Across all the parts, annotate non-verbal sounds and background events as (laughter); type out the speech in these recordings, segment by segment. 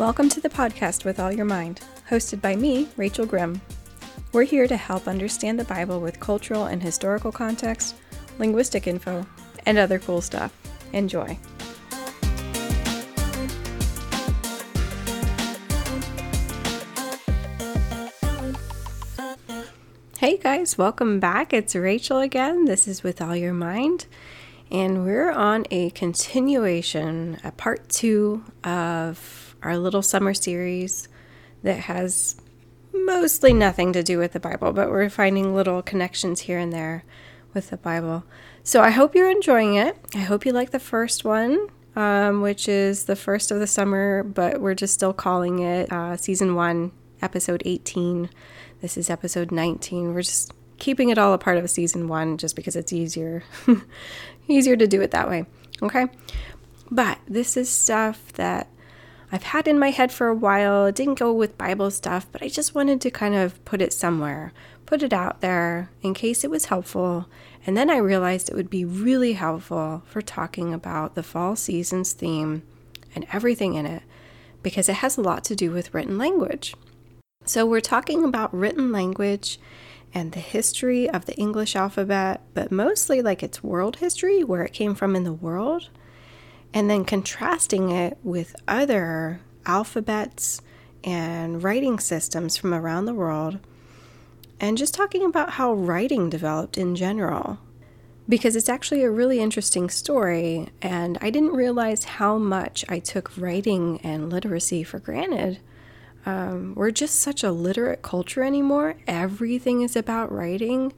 Welcome to the podcast with All Your Mind, hosted by me, Rachel Grimm. We're here to help understand the Bible with cultural and historical context, linguistic info, and other cool stuff. Enjoy. Hey guys, welcome back. It's Rachel again. This is With All Your Mind. And we're on a continuation, a part two of our little summer series that has mostly nothing to do with the Bible, but we're finding little connections here and there with the Bible. So I hope you're enjoying it. I hope you like the first one, um, which is the first of the summer, but we're just still calling it uh, season one, episode 18. This is episode 19. We're just keeping it all a part of season one just because it's easier (laughs) easier to do it that way okay but this is stuff that i've had in my head for a while. It didn't go with bible stuff but i just wanted to kind of put it somewhere put it out there in case it was helpful. And then i realized it would be really helpful for talking about the fall seasons theme and everything in it because it has a lot to do with written language. So we're talking about written language and the history of the English alphabet, but mostly like its world history, where it came from in the world, and then contrasting it with other alphabets and writing systems from around the world, and just talking about how writing developed in general. Because it's actually a really interesting story, and I didn't realize how much I took writing and literacy for granted um, we're just such a literate culture anymore. Everything is about writing.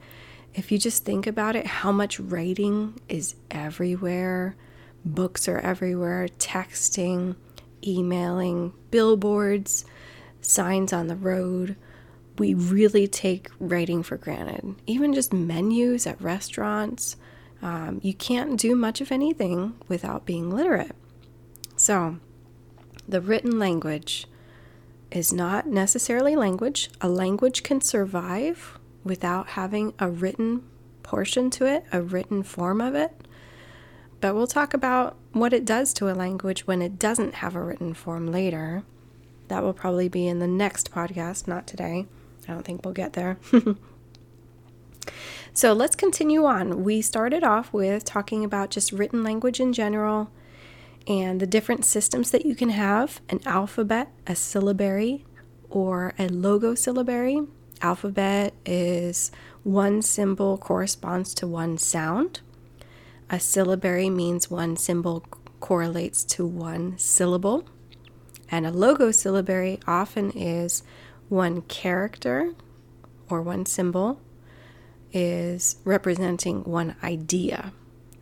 If you just think about it, how much writing is everywhere. Books are everywhere, texting, emailing, billboards, signs on the road. We really take writing for granted. Even just menus at restaurants. Um, you can't do much of anything without being literate. So, the written language is not necessarily language. A language can survive without having a written portion to it, a written form of it. But we'll talk about what it does to a language when it doesn't have a written form later. That will probably be in the next podcast, not today. I don't think we'll get there. (laughs) so let's continue on. We started off with talking about just written language in general and the different systems that you can have an alphabet, a syllabary, or a logosyllabary. Alphabet is one symbol corresponds to one sound. A syllabary means one symbol correlates to one syllable. And a logosyllabary often is one character or one symbol is representing one idea.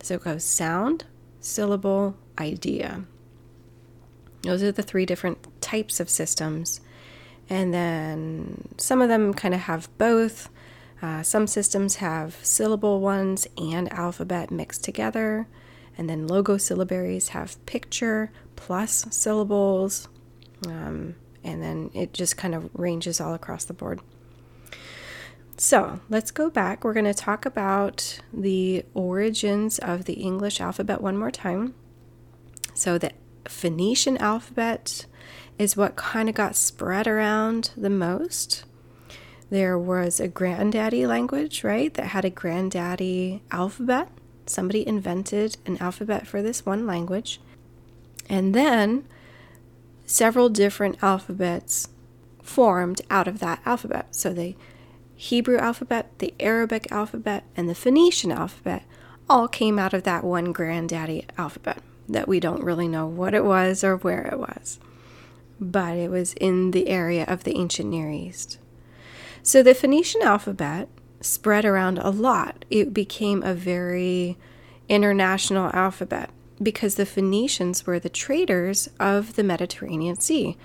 So it goes sound, syllable, idea. Those are the three different types of systems. And then some of them kind of have both. Uh, some systems have syllable ones and alphabet mixed together. And then logo syllabaries have picture plus syllables. Um, and then it just kind of ranges all across the board. So let's go back. We're going to talk about the origins of the English alphabet one more time. So the Phoenician alphabet is what kind of got spread around the most. There was a granddaddy language, right, that had a granddaddy alphabet. Somebody invented an alphabet for this one language. And then several different alphabets formed out of that alphabet. So the Hebrew alphabet, the Arabic alphabet, and the Phoenician alphabet all came out of that one granddaddy alphabet that we don't really know what it was or where it was. But it was in the area of the ancient Near East. So the Phoenician alphabet spread around a lot. It became a very international alphabet because the Phoenicians were the traders of the Mediterranean Sea.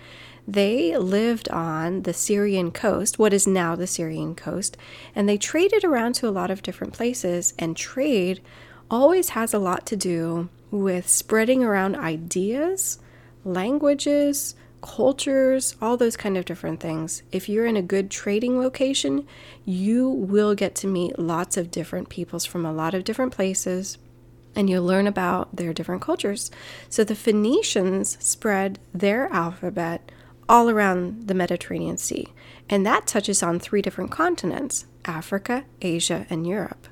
They lived on the Syrian coast, what is now the Syrian coast, and they traded around to a lot of different places. And trade always has a lot to do with spreading around ideas, languages, cultures, all those kind of different things. If you're in a good trading location, you will get to meet lots of different peoples from a lot of different places and you'll learn about their different cultures. So the Phoenicians spread their alphabet all around the Mediterranean Sea, and that touches on three different continents Africa, Asia, and Europe.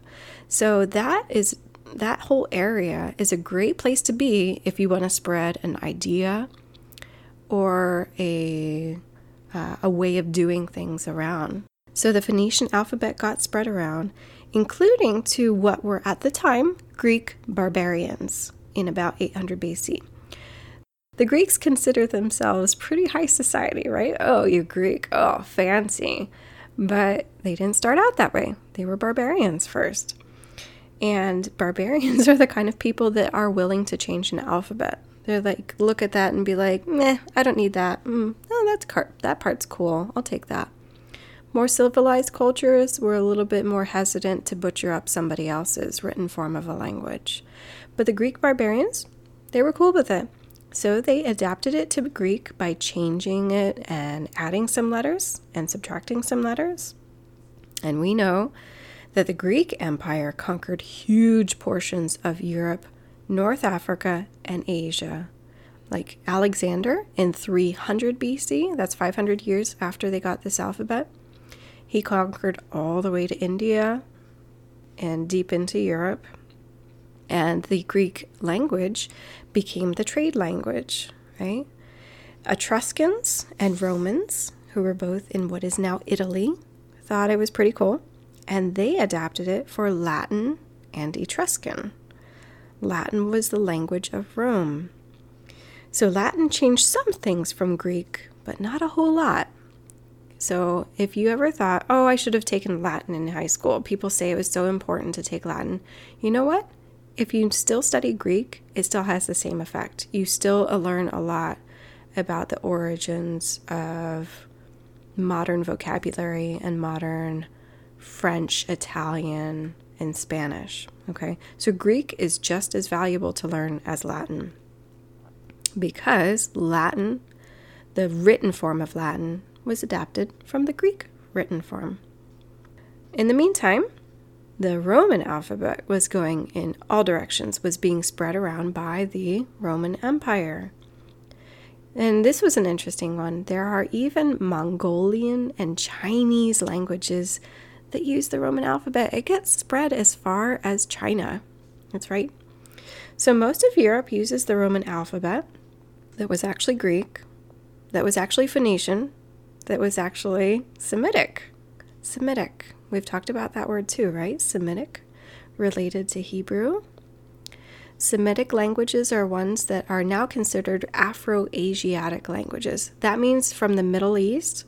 So that is that whole area is a great place to be if you want to spread an idea or a uh, a way of doing things around. So the Phoenician alphabet got spread around, including to what were at the time Greek barbarians in about 800 BC. The Greeks considered themselves pretty high society, right? Oh, you're Greek. Oh, fancy. But they didn't start out that way. They were barbarians first. And barbarians (laughs) are the kind of people that are willing to change an alphabet. They're like, look at that and be like, meh, I don't need that. Mm, oh, that's car- that part's cool. I'll take that. More civilized cultures were a little bit more hesitant to butcher up somebody else's written form of a language. But the Greek barbarians, they were cool with it. So they adapted it to Greek by changing it and adding some letters and subtracting some letters. And we know that the Greek Empire conquered huge portions of Europe, North Africa, and Asia. Like Alexander in 300 BC, that's 500 years after they got this alphabet. He conquered all the way to India and deep into Europe. And the Greek language became the trade language, right? Etruscans and Romans, who were both in what is now Italy, thought it was pretty cool, and they adapted it for Latin and Etruscan. Latin was the language of Rome. So Latin changed some things from Greek, but not a whole lot. So if you ever thought, oh, I should have taken Latin in high school, people say it was so important to take Latin. You know what? if you still study Greek, it still has the same effect. You still uh, learn a lot about the origins of modern vocabulary and modern French, Italian, and Spanish. Okay, so Greek is just as valuable to learn as Latin because Latin, the written form of Latin, was adapted from the Greek written form. In the meantime, the Roman alphabet was going in all directions, was being spread around by the Roman Empire. And this was an interesting one. There are even Mongolian and Chinese languages that use the Roman alphabet. It gets spread as far as China. That's right. So most of Europe uses the Roman alphabet that was actually Greek, that was actually Phoenician, that was actually Semitic. Semitic. We've talked about that word too, right? Semitic, related to Hebrew. Semitic languages are ones that are now considered Afro Asiatic languages. That means from the Middle East,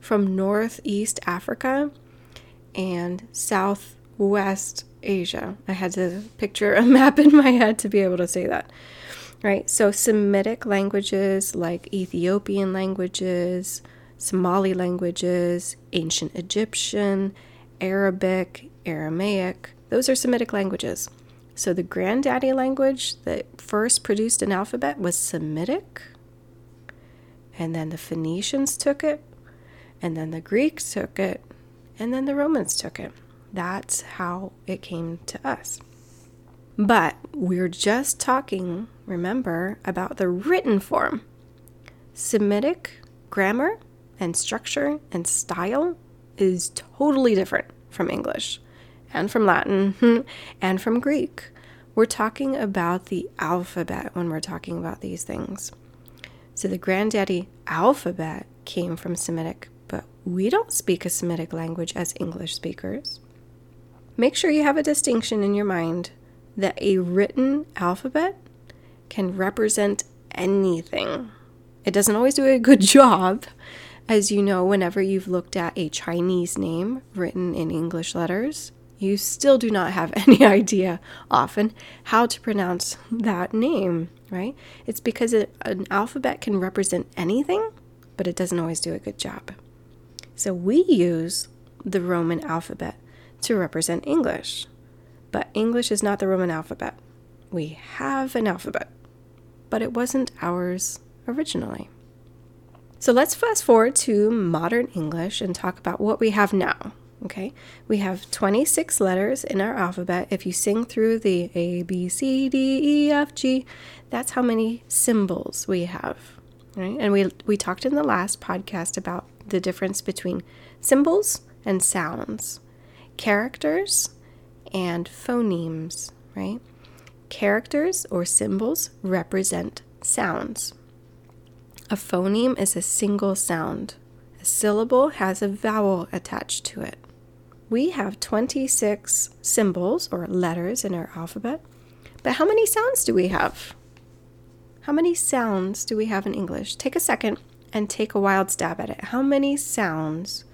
from Northeast Africa, and Southwest Asia. I had to picture a (laughs) map in my head to be able to say that. Right? So, Semitic languages like Ethiopian languages, Somali languages, ancient Egyptian, Arabic, Aramaic, those are Semitic languages. So the granddaddy language that first produced an alphabet was Semitic, and then the Phoenicians took it, and then the Greeks took it, and then the Romans took it. That's how it came to us. But we're just talking, remember, about the written form. Semitic grammar and structure and style is totally different from English and from Latin (laughs) and from Greek. We're talking about the alphabet when we're talking about these things. So the granddaddy alphabet came from Semitic, we don't speak a Semitic language as English speakers. Make sure you have a distinction in your mind that a written alphabet can represent anything. It doesn't always do a good (laughs) job, as you know, whenever you've looked at a Chinese name written in English letters, you still do not have (laughs) any idea often how to pronounce that name, right? It's because it, an alphabet can represent anything, but it doesn't always do a good job. So we use the Roman alphabet to represent English, but English is not the Roman alphabet. We have an alphabet, but it wasn't ours originally. So let's fast forward to modern English and talk about what we have now. Okay, we have 26 letters in our alphabet. If you sing through the A, B, C, D, E, F, G, that's how many symbols we have. Right? And we, we talked in the last podcast about the difference between symbols and sounds, characters and phonemes, right? Characters or symbols represent sounds. A phoneme is a single sound. A syllable has a vowel attached to it. We have 26 symbols or letters in our alphabet, but how many sounds do we have? How many sounds do we have in English? Take a second and take a wild stab at it. How many sounds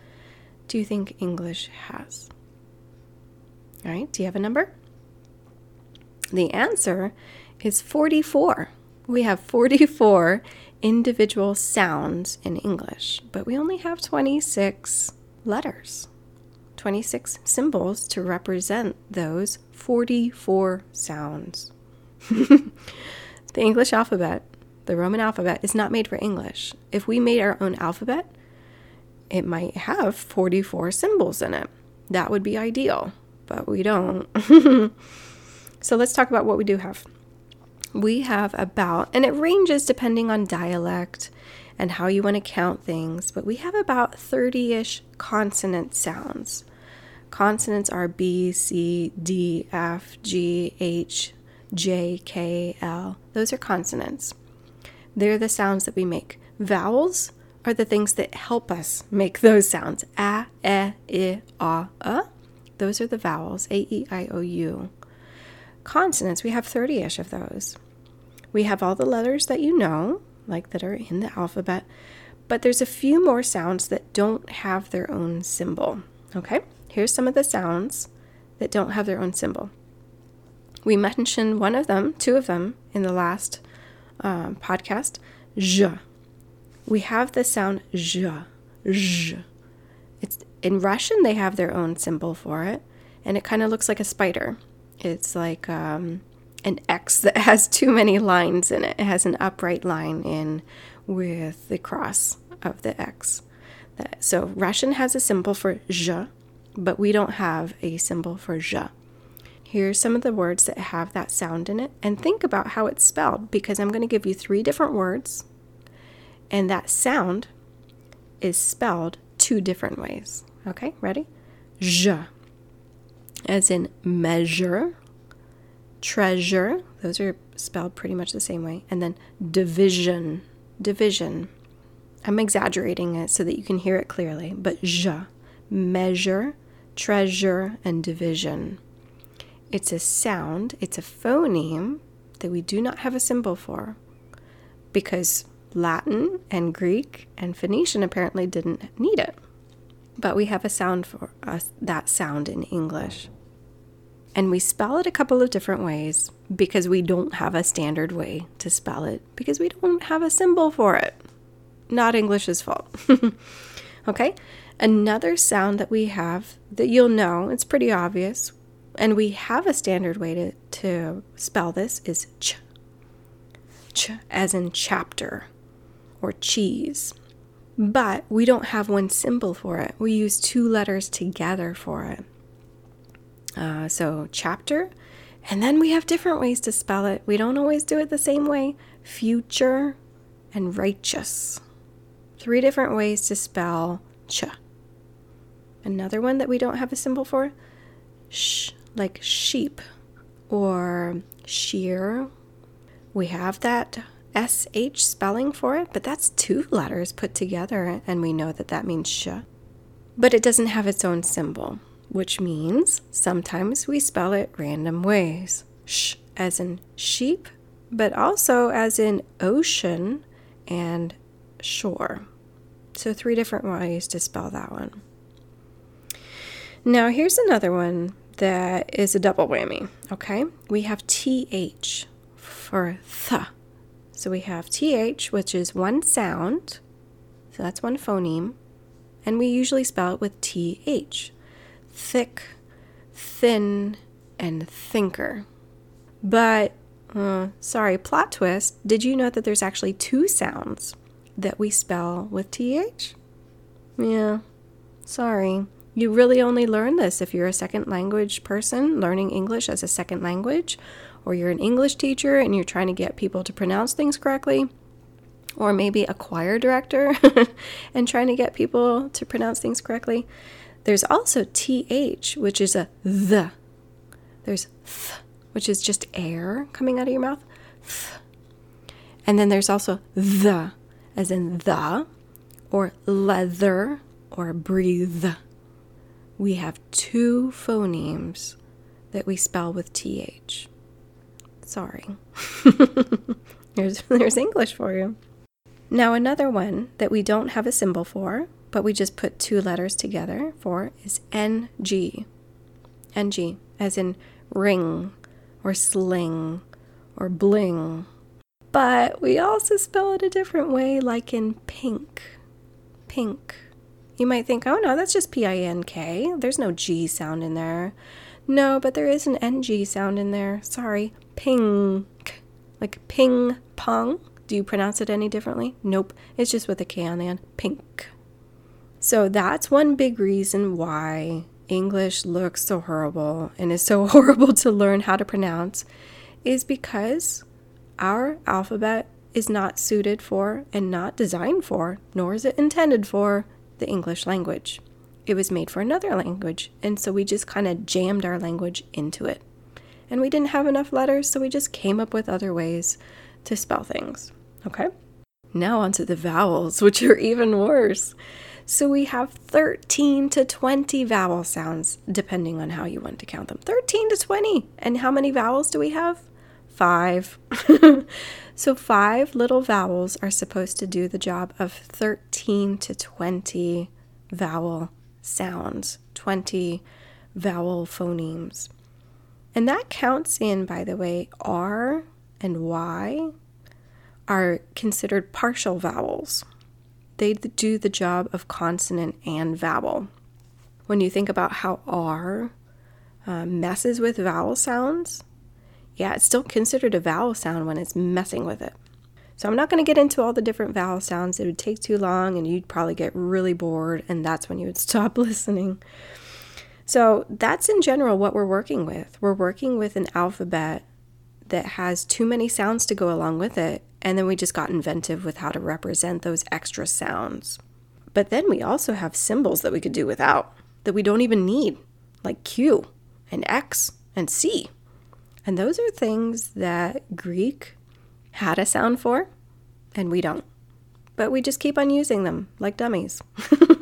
do you think English has? All right, do you have a number? The answer is 44. We have 44 individual sounds in English, but we only have 26 letters, 26 symbols to represent those 44 sounds. (laughs) the English alphabet, the Roman alphabet, is not made for English. If we made our own alphabet, it might have 44 symbols in it. That would be ideal, but we don't. (laughs) so let's talk about what we do have we have about, and it ranges depending on dialect and how you want to count things, but we have about 30 ish consonant sounds. Consonants are B, C, D, F, G, H, J, K, L. Those are consonants. They're the sounds that we make. Vowels are the things that help us make those sounds. A, E, I, A, A. Those are the vowels. A, E, I, O, U consonants, we have 30 ish of those. We have all the letters that you know, like that are in the alphabet, but there's a few more sounds that don't have their own symbol. Okay, here's some of the sounds that don't have their own symbol. We mentioned one of them, two of them, in the last um, podcast. Je. We have the sound je. It's in Russian. They have their own symbol for it, and it kind of looks like a spider. It's like um, an X (laughs) that has too many lines in it. It has an upright line in with the cross of the X. So Russian has a symbol for je, but we don't have a symbol for je. Here's some of the words that have that sound in it, and think about how it's spelled because I'm going to give you three different words, and that sound is spelled two different ways. Okay, ready? Je as in measure, treasure, those are spelled pretty much the same way, and then division, division. I'm exaggerating it so that you can hear it clearly, but je, measure, treasure, and division. It's a sound, it's a phoneme that we do not have a symbol for because Latin and Greek and Phoenician apparently didn't need it but we have a sound for us, that sound in English. And we spell it a couple of different ways because we don't have a standard way to spell it because we don't have a symbol for it. Not English's fault. (laughs) okay? Another sound that we have that you'll know, it's pretty obvious, and we have a standard way to, to spell this is ch. Ch as in chapter or cheese. But we don't have one symbol for it. We use two letters together for it. Uh, so, chapter, and then we have different ways to spell it. We don't always do it the same way. Future and righteous. Three different ways to spell ch. Another one that we don't have a symbol for, sh, like sheep or sheer. We have that SH spelling for it, but that's two letters put together, and we know that that means sh. But it doesn't have its own symbol, which means sometimes we spell it random ways. Sh as in sheep, but also as in ocean and shore. So, three different ways to spell that one. Now, here's another one that is a double whammy, okay? We have TH for th so we have TH, which is one sound. So that's one phoneme. And we usually spell it with TH. Thick, thin, and thinker. But, uh, sorry, plot twist. Did you know that there's actually two sounds that we spell with TH? Yeah, sorry. You really only learn this if you're a second language person learning English as a second language, or you're an English teacher and you're trying to get people to pronounce things correctly, or maybe a choir director (laughs) and trying to get people to pronounce things correctly. There's also th, which is a the. There's th, which is just air coming out of your mouth. Th. And then there's also the, as in the, or leather, or breathe. We have two phonemes that we spell with th. Sorry. (laughs) there's, there's English for you. Now, another one that we don't have a symbol for, but we just put two letters together for, is NG. NG, as in ring, or sling, or bling. But we also spell it a different way, like in pink. Pink. You might think, oh no, that's just P I N K. There's no G sound in there. No, but there is an NG sound in there. Sorry. Pink. Like ping pong. Do you pronounce it any differently? Nope. It's just with a K on the end. Pink. So that's one big reason why English looks so horrible and is so (laughs) horrible to learn how to pronounce is because our alphabet is not suited for and not designed for, nor is it intended for, the English language. It was made for another language, and so we just kind of jammed our language into it. And we didn't have enough letters, so we just came up with other ways to spell things. Okay. Now onto the vowels, (laughs) which are even worse. So we have 13 to 20 vowel sounds, depending on how you want to count them. 13 to 20. And how many vowels do we have? Five. (laughs) so five little vowels are supposed to do the job of 13 to 20 vowel sounds, 20 vowel phonemes. And that counts in, by the way, R and Y are considered partial vowels. They do the job of consonant and vowel. When you think about how R uh, messes with vowel sounds, yeah, it's still considered a vowel sound when it's messing with it. So I'm not going to get into all the different vowel sounds. It would take too long and you'd probably get really bored, and that's when you would (laughs) stop listening. So that's in general what we're working with. We're working with an alphabet that has too many sounds to go along with it. And then we just got inventive with how to represent those extra sounds. But then we also have symbols that we could do without, that we don't even need, like Q and X and C. And those are things that Greek had a sound for, and we don't. But we just keep on using them like dummies.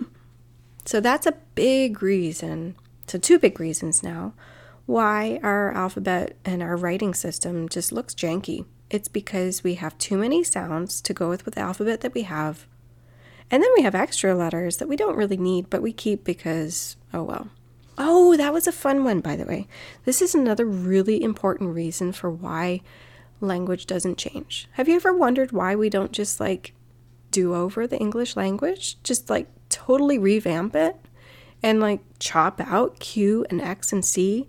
(laughs) so that's a big reason. So, two big reasons now why our alphabet and our writing system just looks janky. It's because we have too many sounds to go with, with the alphabet that we have. And then we have extra letters that we don't really need, but we keep because, oh well. Oh, that was a fun one, by the way. This is another really important reason for why language doesn't change. Have you ever wondered why we don't just like do over the English language? Just like totally revamp it and like chop out Q and X and C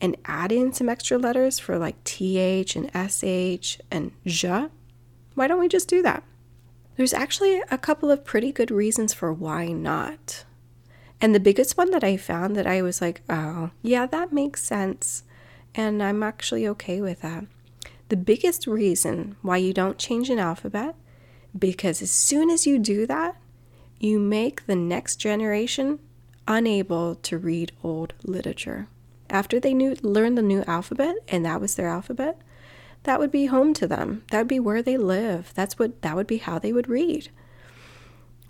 and add in some extra letters for like TH and SH and J, why don't we just do that? There's actually a couple of pretty good reasons for why not. And the biggest one that I found that I was like, oh, yeah, that makes sense. And I'm actually okay with that. The biggest reason why you don't change an alphabet, because as soon as you do that, you make the next generation unable to read old literature after they knew learned the new alphabet and that was their alphabet, that would be home to them. That would be where they live. That's what that would be how they would read.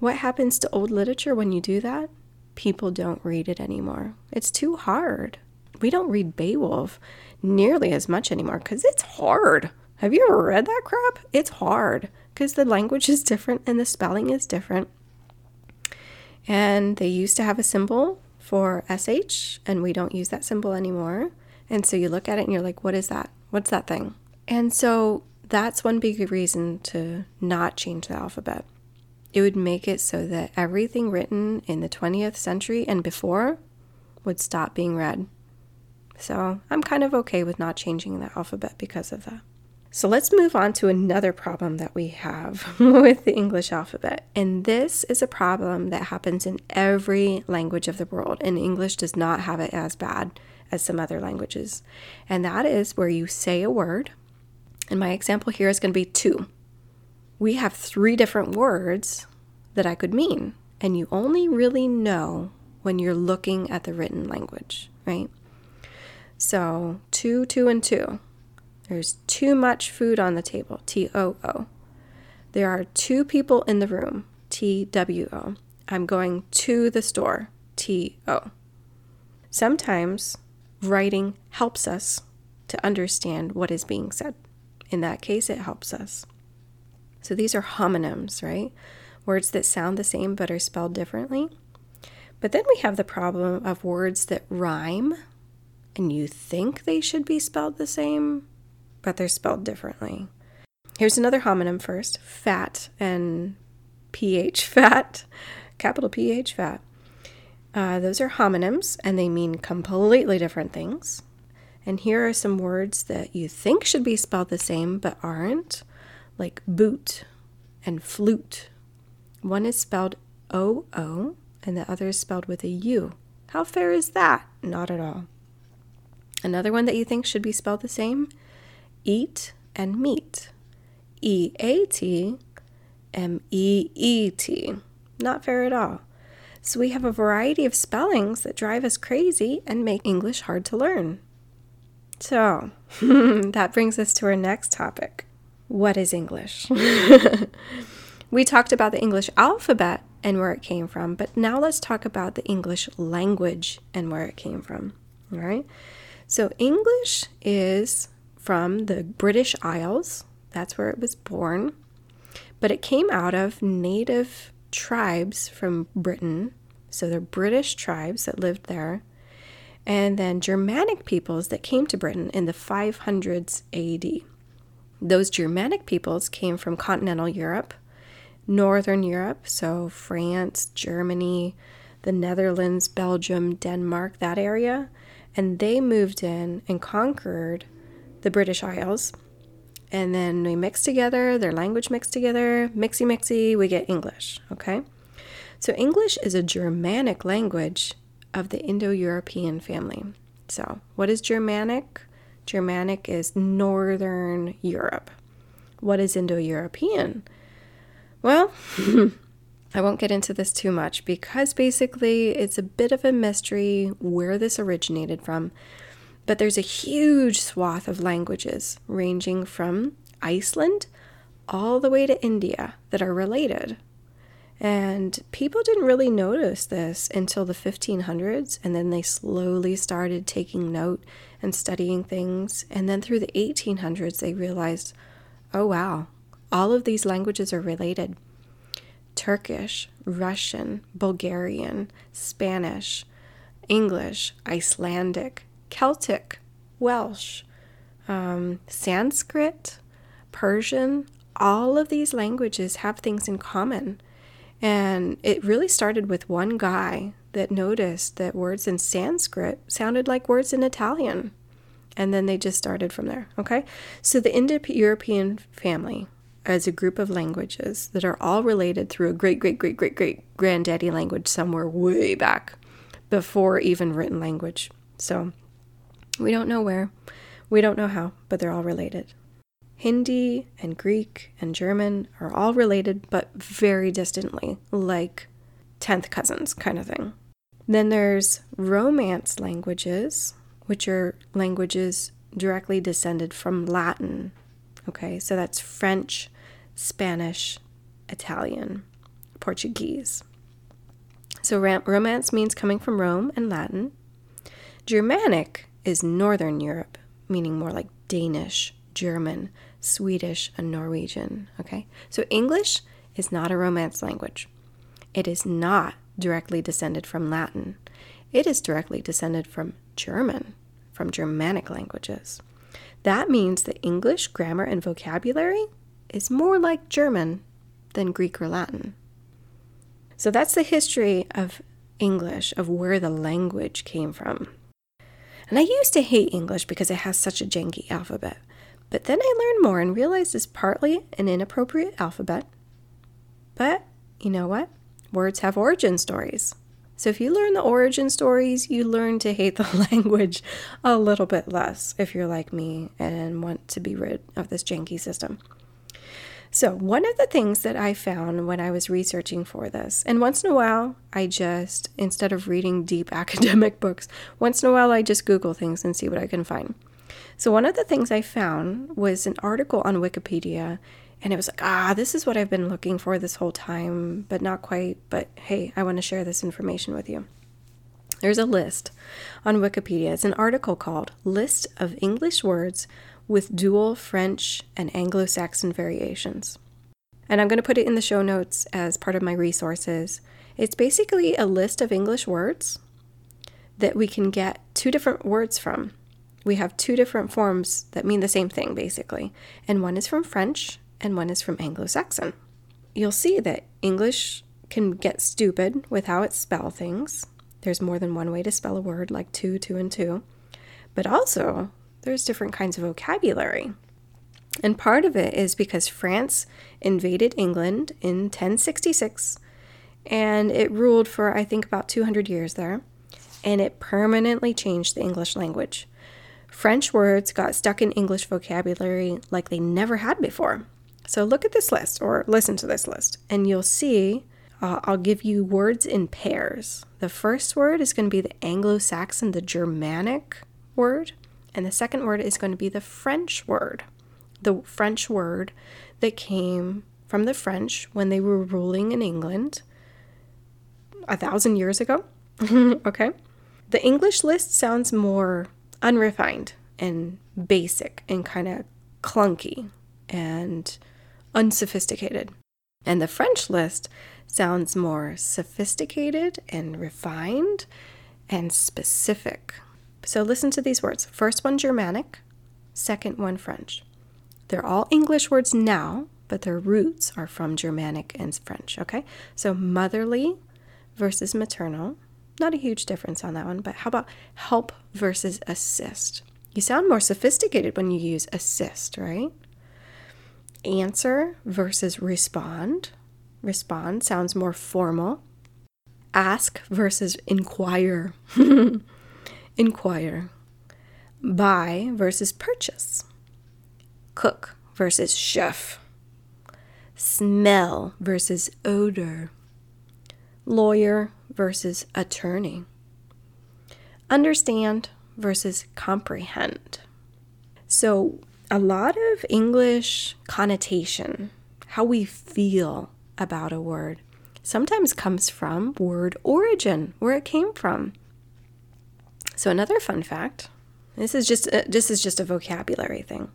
What happens to old literature when you do that? People don't read it anymore. It's too hard. We don't read Beowulf nearly as much anymore because it's hard. Have you ever read that crap? It's hard because the language is different and the spelling is different. And they used to have a symbol for SH, and we don't use that symbol anymore. And so you look at it and you're like, what is that? What's that thing? And so that's one big reason to not change the alphabet. It would make it so that everything written in the 20th century and before would stop being read. So I'm kind of okay with not changing the alphabet because of that. So let's move on to another problem that we have (laughs) with the English alphabet. And this is a problem that happens in every language of the world, and English does not have it as bad as some other languages. And that is where you say a word, and my example here is going to be two. We have three different words that I could mean, and you only really know when you're looking at the written language, right? So, two, two, and two. There's too much food on the table, T O O. There are two people in the room, T W O. I'm going to the store, T O. Sometimes writing helps us to understand what is being said. In that case, it helps us. So these are homonyms, right? Words that sound the same but are spelled differently. But then we have the problem of words that rhyme and you think they should be spelled the same, but they're spelled differently. Here's another homonym first fat and ph, (laughs) fat, capital PH, fat. Uh, those are homonyms and they mean completely different things. And here are some words that you think should be spelled the same but aren't, like boot and flute. One is spelled O O and the other is spelled with a U. How fair is that? Not at all. Another one that you think should be spelled the same eat and meet. E A T M E E T. Not fair at all. So we have a variety of spellings that drive us crazy and make English hard to learn. So (laughs) that brings us to our next topic. What is English? (laughs) we talked about the English alphabet and where it came from, but now let's talk about the English language and where it came from. All right. So English is from the British Isles. That's where it was born. But it came out of native tribes from Britain. So they're British tribes that lived there. And then Germanic peoples that came to Britain in the 500s AD. Those Germanic peoples came from continental Europe, Northern Europe, so France, Germany, the Netherlands, Belgium, Denmark, that area. And they moved in and conquered the British Isles. And then we mix together, their language mixed together, mixy mixy, we get English, okay? So English is a Germanic language of the Indo European family. So, what is Germanic? Germanic is Northern Europe. What is Indo European? Well, (laughs) I won't get into this too much because basically it's a bit of a mystery where this originated from. But there's a huge swath of languages ranging from Iceland all the way to India that are related. And people didn't really notice this until the 1500s, and then they slowly started taking note and studying things. And then through the 1800s, they realized oh, wow, all of these languages are related. Turkish, Russian, Bulgarian, Spanish, English, Icelandic, Celtic, Welsh, um, Sanskrit, Persian, all of these languages have things in common. And it really started with one guy that noticed that words in Sanskrit sounded like words in Italian. And then they just started from there. Okay. So the Indo European family as a group of languages that are all related through a great, great, great, great, great granddaddy language somewhere way back before even written language. So we don't know where, we don't know how, but they're all related. Hindi and Greek and German are all related, but very distantly, like 10th cousins kind of thing. Then there's Romance languages, which are languages directly descended from Latin. Okay, so that's French, Spanish, Italian, Portuguese. So Romance means coming from Rome and Latin. Germanic is Northern Europe, meaning more like Danish, German, Swedish, and Norwegian. Okay, so English is not a Romance language. It is not directly descended from Latin. It is directly descended from German, from Germanic languages. That means that English grammar and vocabulary is more like German than Greek or Latin. So that's the history of English, of where the language came from. And I used to hate English because it has such a janky alphabet. But then I learned more and realized it's partly an inappropriate alphabet. But you know what? Words have origin stories. So if you learn the origin stories, you learn to hate the (laughs) language a little bit less if you're like me and want to be rid of this janky system. So, one of the things that I found when I was researching for this, and once in a while, I just, instead of reading deep (laughs) academic books, once in a while I just Google things and see what I can find. So, one of the things I found was an article on Wikipedia, and it was like, ah, this is what I've been looking for this whole time, but not quite. But hey, I want to share this information with you. There's a list on Wikipedia. It's an article called List of English Words with dual French and Anglo Saxon variations. And I'm going to put it in the show notes as part of my resources. It's basically a list of English words that we can get two different words from. We have two different forms that mean the same thing, basically. And one is from French and one is from Anglo Saxon. You'll see that English can get stupid with how it spell things. There's more than one way to spell a word, like two, two, and two. But also, there's different kinds of vocabulary. And part of it is because France invaded England in 1066 and it ruled for, I think, about 200 years there. And it permanently changed the English language. French words got stuck in English vocabulary like they never had before. So look at this list or listen to this list, and you'll see uh, I'll give you words in pairs. The first word is going to be the Anglo Saxon, the Germanic word. And the second word is going to be the French word, the French word that came from the French when they were ruling in England a thousand years ago. (laughs) okay. The English list sounds more unrefined and basic and kind of clunky and unsophisticated. And the French list sounds more sophisticated and refined and specific. So listen to these words. First one Germanic, second one French. They're all English words now, but their roots are from Germanic and French, okay? So motherly versus maternal. Not a huge difference on that one, but how about help versus assist? You sound more sophisticated when you use assist, right? Answer versus respond. Respond sounds more formal. Ask versus inquire. (laughs) Inquire. Buy versus purchase. Cook versus chef. Smell versus odor. Lawyer versus attorney. Understand versus comprehend. So, a lot of English connotation, how we feel about a word, sometimes comes from word origin, where it came from. So another fun fact, this is just a, this is just a vocabulary thing.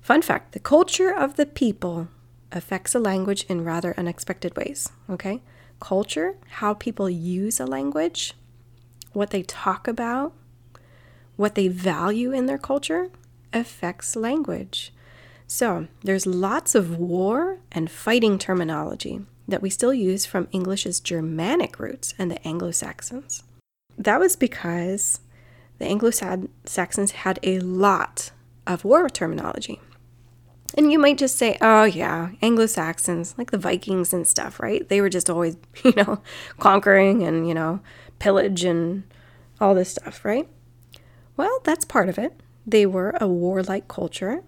Fun fact, the culture of the people affects a language in rather unexpected ways, okay? Culture, how people use a language, what they talk about, what they value in their culture affects language. So, there's lots of war and fighting terminology that we still use from English's Germanic roots and the Anglo Saxons. That was because the Anglo Saxons had a lot of war terminology. And you might just say, oh, yeah, Anglo Saxons, like the Vikings and stuff, right? They were just always, (laughs) you know, conquering and, you know, pillage and all this stuff, right? Well, that's part of it. They were a warlike culture.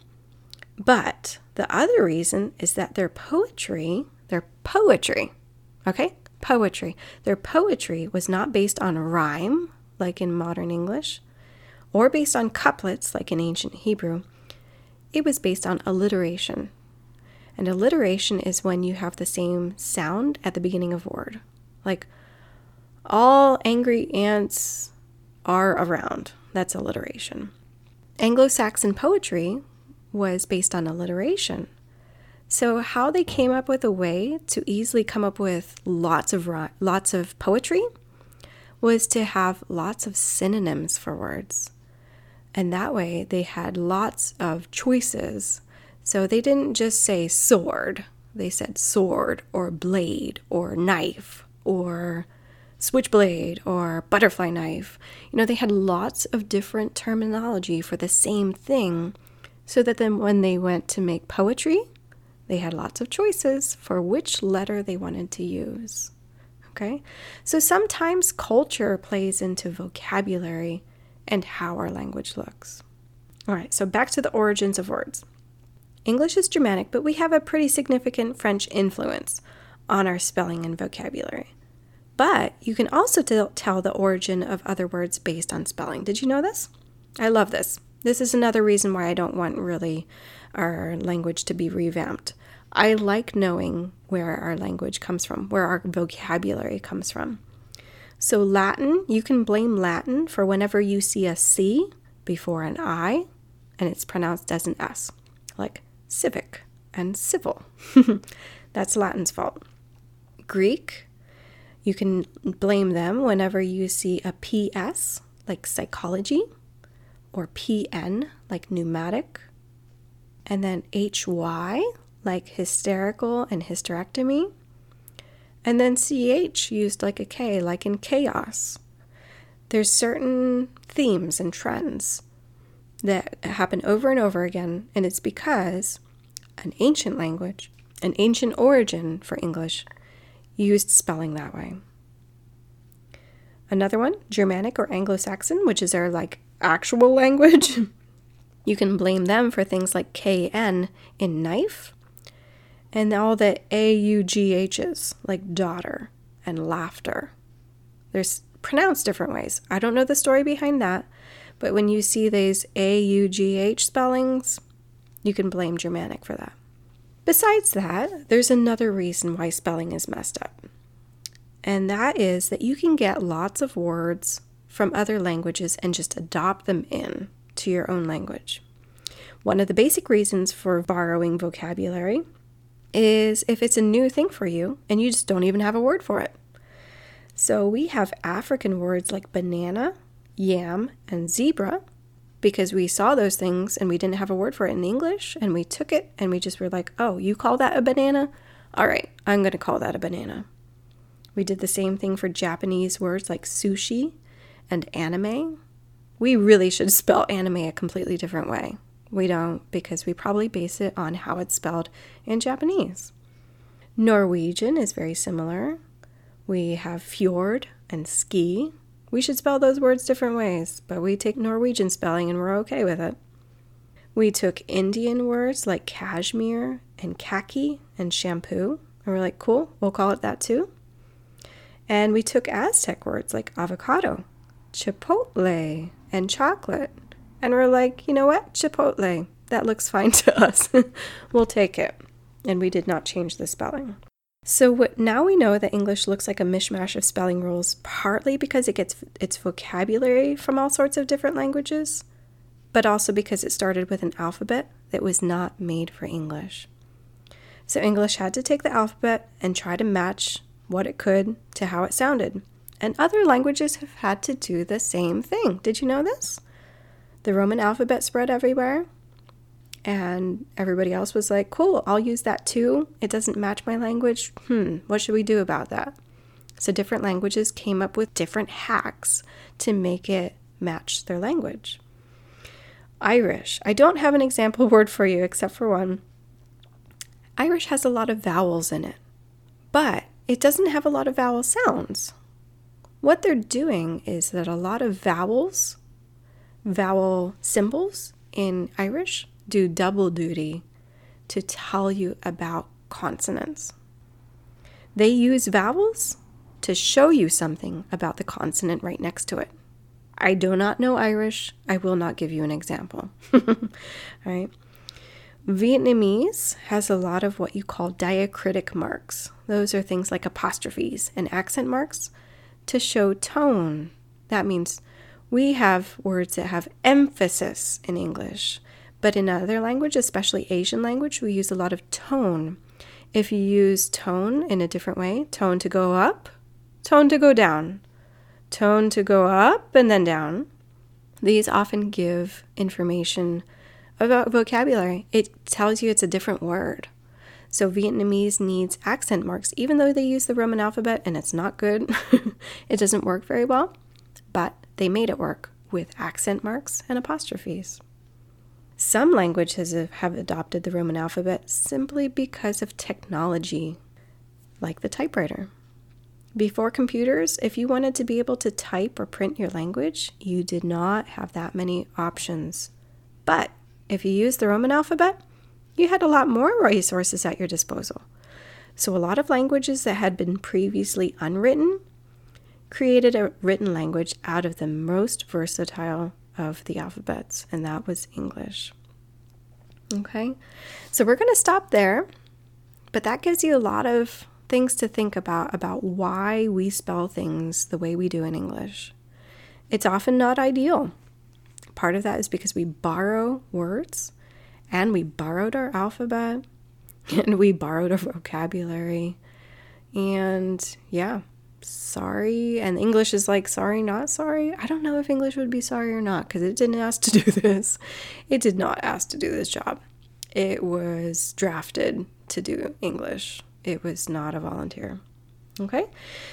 But the other reason is that their poetry, their poetry, okay? poetry. Their poetry was not based on rhyme, like in modern English, or based on couplets, like in ancient Hebrew. It was based on alliteration. And alliteration is when you have the same sound at the beginning of a word. Like, all angry ants are around. That's alliteration. Anglo Saxon poetry was based on alliteration. So how they came up with a way to easily come up with lots of lots of poetry was to have lots of synonyms for words. And that way they had lots of choices. So they didn't just say sword. They said sword or blade or knife or switchblade or butterfly knife. You know, they had lots of different terminology for the same thing so that then when they went to make poetry, they had lots of choices for which letter they wanted to use. Okay? So sometimes culture plays into vocabulary and how our language looks. All right, so back to the origins of words. English is Germanic, but we have a pretty significant French influence on our spelling and vocabulary. But you can also tell the origin of other words based on spelling. Did you know this? I love this. This is another reason why I don't want really our language to be revamped. I like knowing where our language comes from, where our vocabulary comes from. So, Latin, you can blame Latin for whenever you see a C before an I and it's pronounced as an S, like civic and civil. (laughs) That's Latin's fault. Greek, you can blame them whenever you see a PS, like psychology, or PN, like pneumatic, and then HY, like hysterical and hysterectomy, and then CH used like a K, like in chaos. There's certain themes and trends that happen over and over again, and it's because an ancient language, an ancient origin for English, used spelling that way. Another one, Germanic or Anglo Saxon, which is our like actual (laughs) language. you can blame them for things like KN in knife and all the AUGHs like daughter and laughter. There's pronounced different ways. I don't know the story behind that, but when you see these AUGH spellings, you can blame Germanic for that. Besides that, there's another reason why spelling is messed up. And that is that you can get lots of words from other languages and just adopt them in to your own language. One of the basic reasons for borrowing vocabulary is if it's a new thing for you and you just don't even have a word for it. So we have African words like banana, yam, and zebra because we saw those things and we didn't have a word for it in English and we took it and we just were like, oh, you call that a banana? All right, I'm going to call that a banana. We did the same thing for Japanese words like sushi and anime. We really should spell anime a completely different way. We don't because we probably base it on how it's spelled in Japanese. Norwegian is very similar. We have fjord and ski, we should spell those words different ways, but we take Norwegian spelling and we're okay with it. We took Indian words like cashmere and khaki and shampoo, and we're like, cool, we'll call it that too. And we took Aztec words like avocado, chipotle, and chocolate, and we're like, you know what, chipotle, that looks fine to (laughs) us. we'll take it. And we did not change the spelling. So what, now we know that English looks like a mishmash of spelling rules, partly because it gets its vocabulary from all sorts of different languages, but also because it started with an alphabet that was not made for English. So English had to take the alphabet and try to match what it could to how it sounded. And other languages have had to do the same thing. Did you know this? The Roman alphabet spread everywhere, and everybody else was like, cool, I'll use that too. It doesn't match my language. Hmm, what should we do about that? So different languages came up with different hacks to make it match their language. Irish. I don't have an example (laughs) word for you except for one. Irish has a lot of vowels in it, but it doesn't have a lot of vowel sounds. What they're doing is that a lot of vowels, vowel symbols in Irish do double duty to tell you about consonants. They use vowels to show you something about the consonant right next to it. I do not know Irish. I will not give you an example. (laughs) All right. Vietnamese has a lot of what you call diacritic marks. Those are things like apostrophes and accent marks to show tone. That means we have words that have emphasis in English. But in other language, especially Asian language, we use a lot of tone. If you use tone in a different way, tone to go up, tone to go down, tone to go up and then down, these often give information about vocabulary. It tells you it's a different word. So Vietnamese needs accent marks, even though they use the Roman alphabet and it's not good. (laughs) it doesn't work very well, but they made it work with accent marks and apostrophes. Some languages have adopted the Roman alphabet simply because of technology, like the typewriter. Before computers, if you wanted to be able to type or print your language, you did not have that many options. But if you used the Roman alphabet, you had a lot more resources at your disposal. So, a lot of languages that had been previously unwritten created a written language out of the most versatile of the alphabets, and that was English. Okay, so we're going to stop there, but that gives you a lot of things to think about about why we spell things the way we do in English. It's often not ideal. Part of that is because we borrow words and we borrowed our alphabet (laughs) and we borrowed our vocabulary. And yeah, sorry. And English is like, sorry, not sorry. I don't know if English would be sorry or not because it didn't ask to do (laughs) this. It did not ask to do this job. It was drafted to do English, it was not a volunteer. Okay,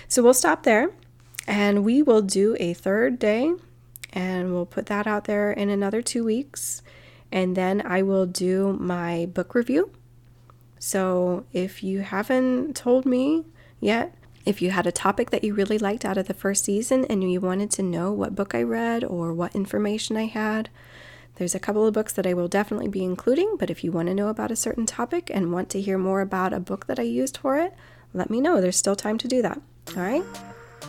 so we'll stop there and we will do a third day and we'll put that out there in another two weeks. And then I will do my book review. So if you haven't told me yet, if you had a topic that you really liked out of the first season and you wanted to know what book I read or what information I had, there's a couple of books that I will definitely be including, but if you want to know about a certain topic and want to hear more about a book that I used for it, let me know. There's still time to do that. All right?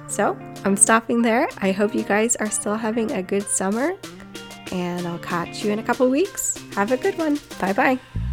So I'm stopping there. I hope you guys are still having a good summer, and I'll catch you in a couple weeks. Have a good one. Bye bye.